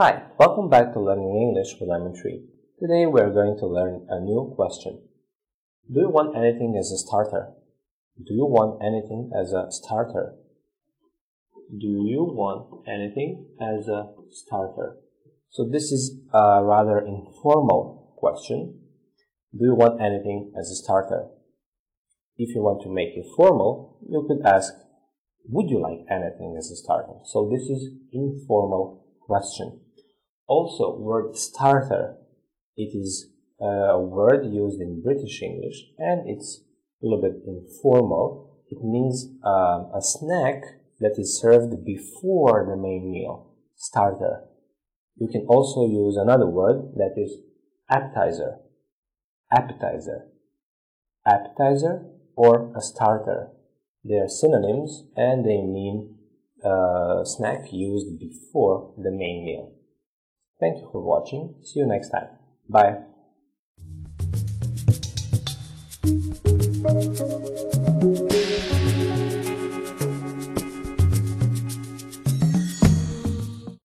Hi, welcome back to Learning English with Lemon Tree. Today we are going to learn a new question. Do you want anything as a starter? Do you want anything as a starter? Do you want anything as a starter? So this is a rather informal question. Do you want anything as a starter? If you want to make it formal, you could ask, would you like anything as a starter? So this is informal question. Also, word starter, it is a word used in British English and it's a little bit informal. It means um, a snack that is served before the main meal. Starter. You can also use another word that is appetizer. Appetizer. Appetizer or a starter. They are synonyms and they mean a snack used before the main meal. Thank you for watching. See you next time. Bye.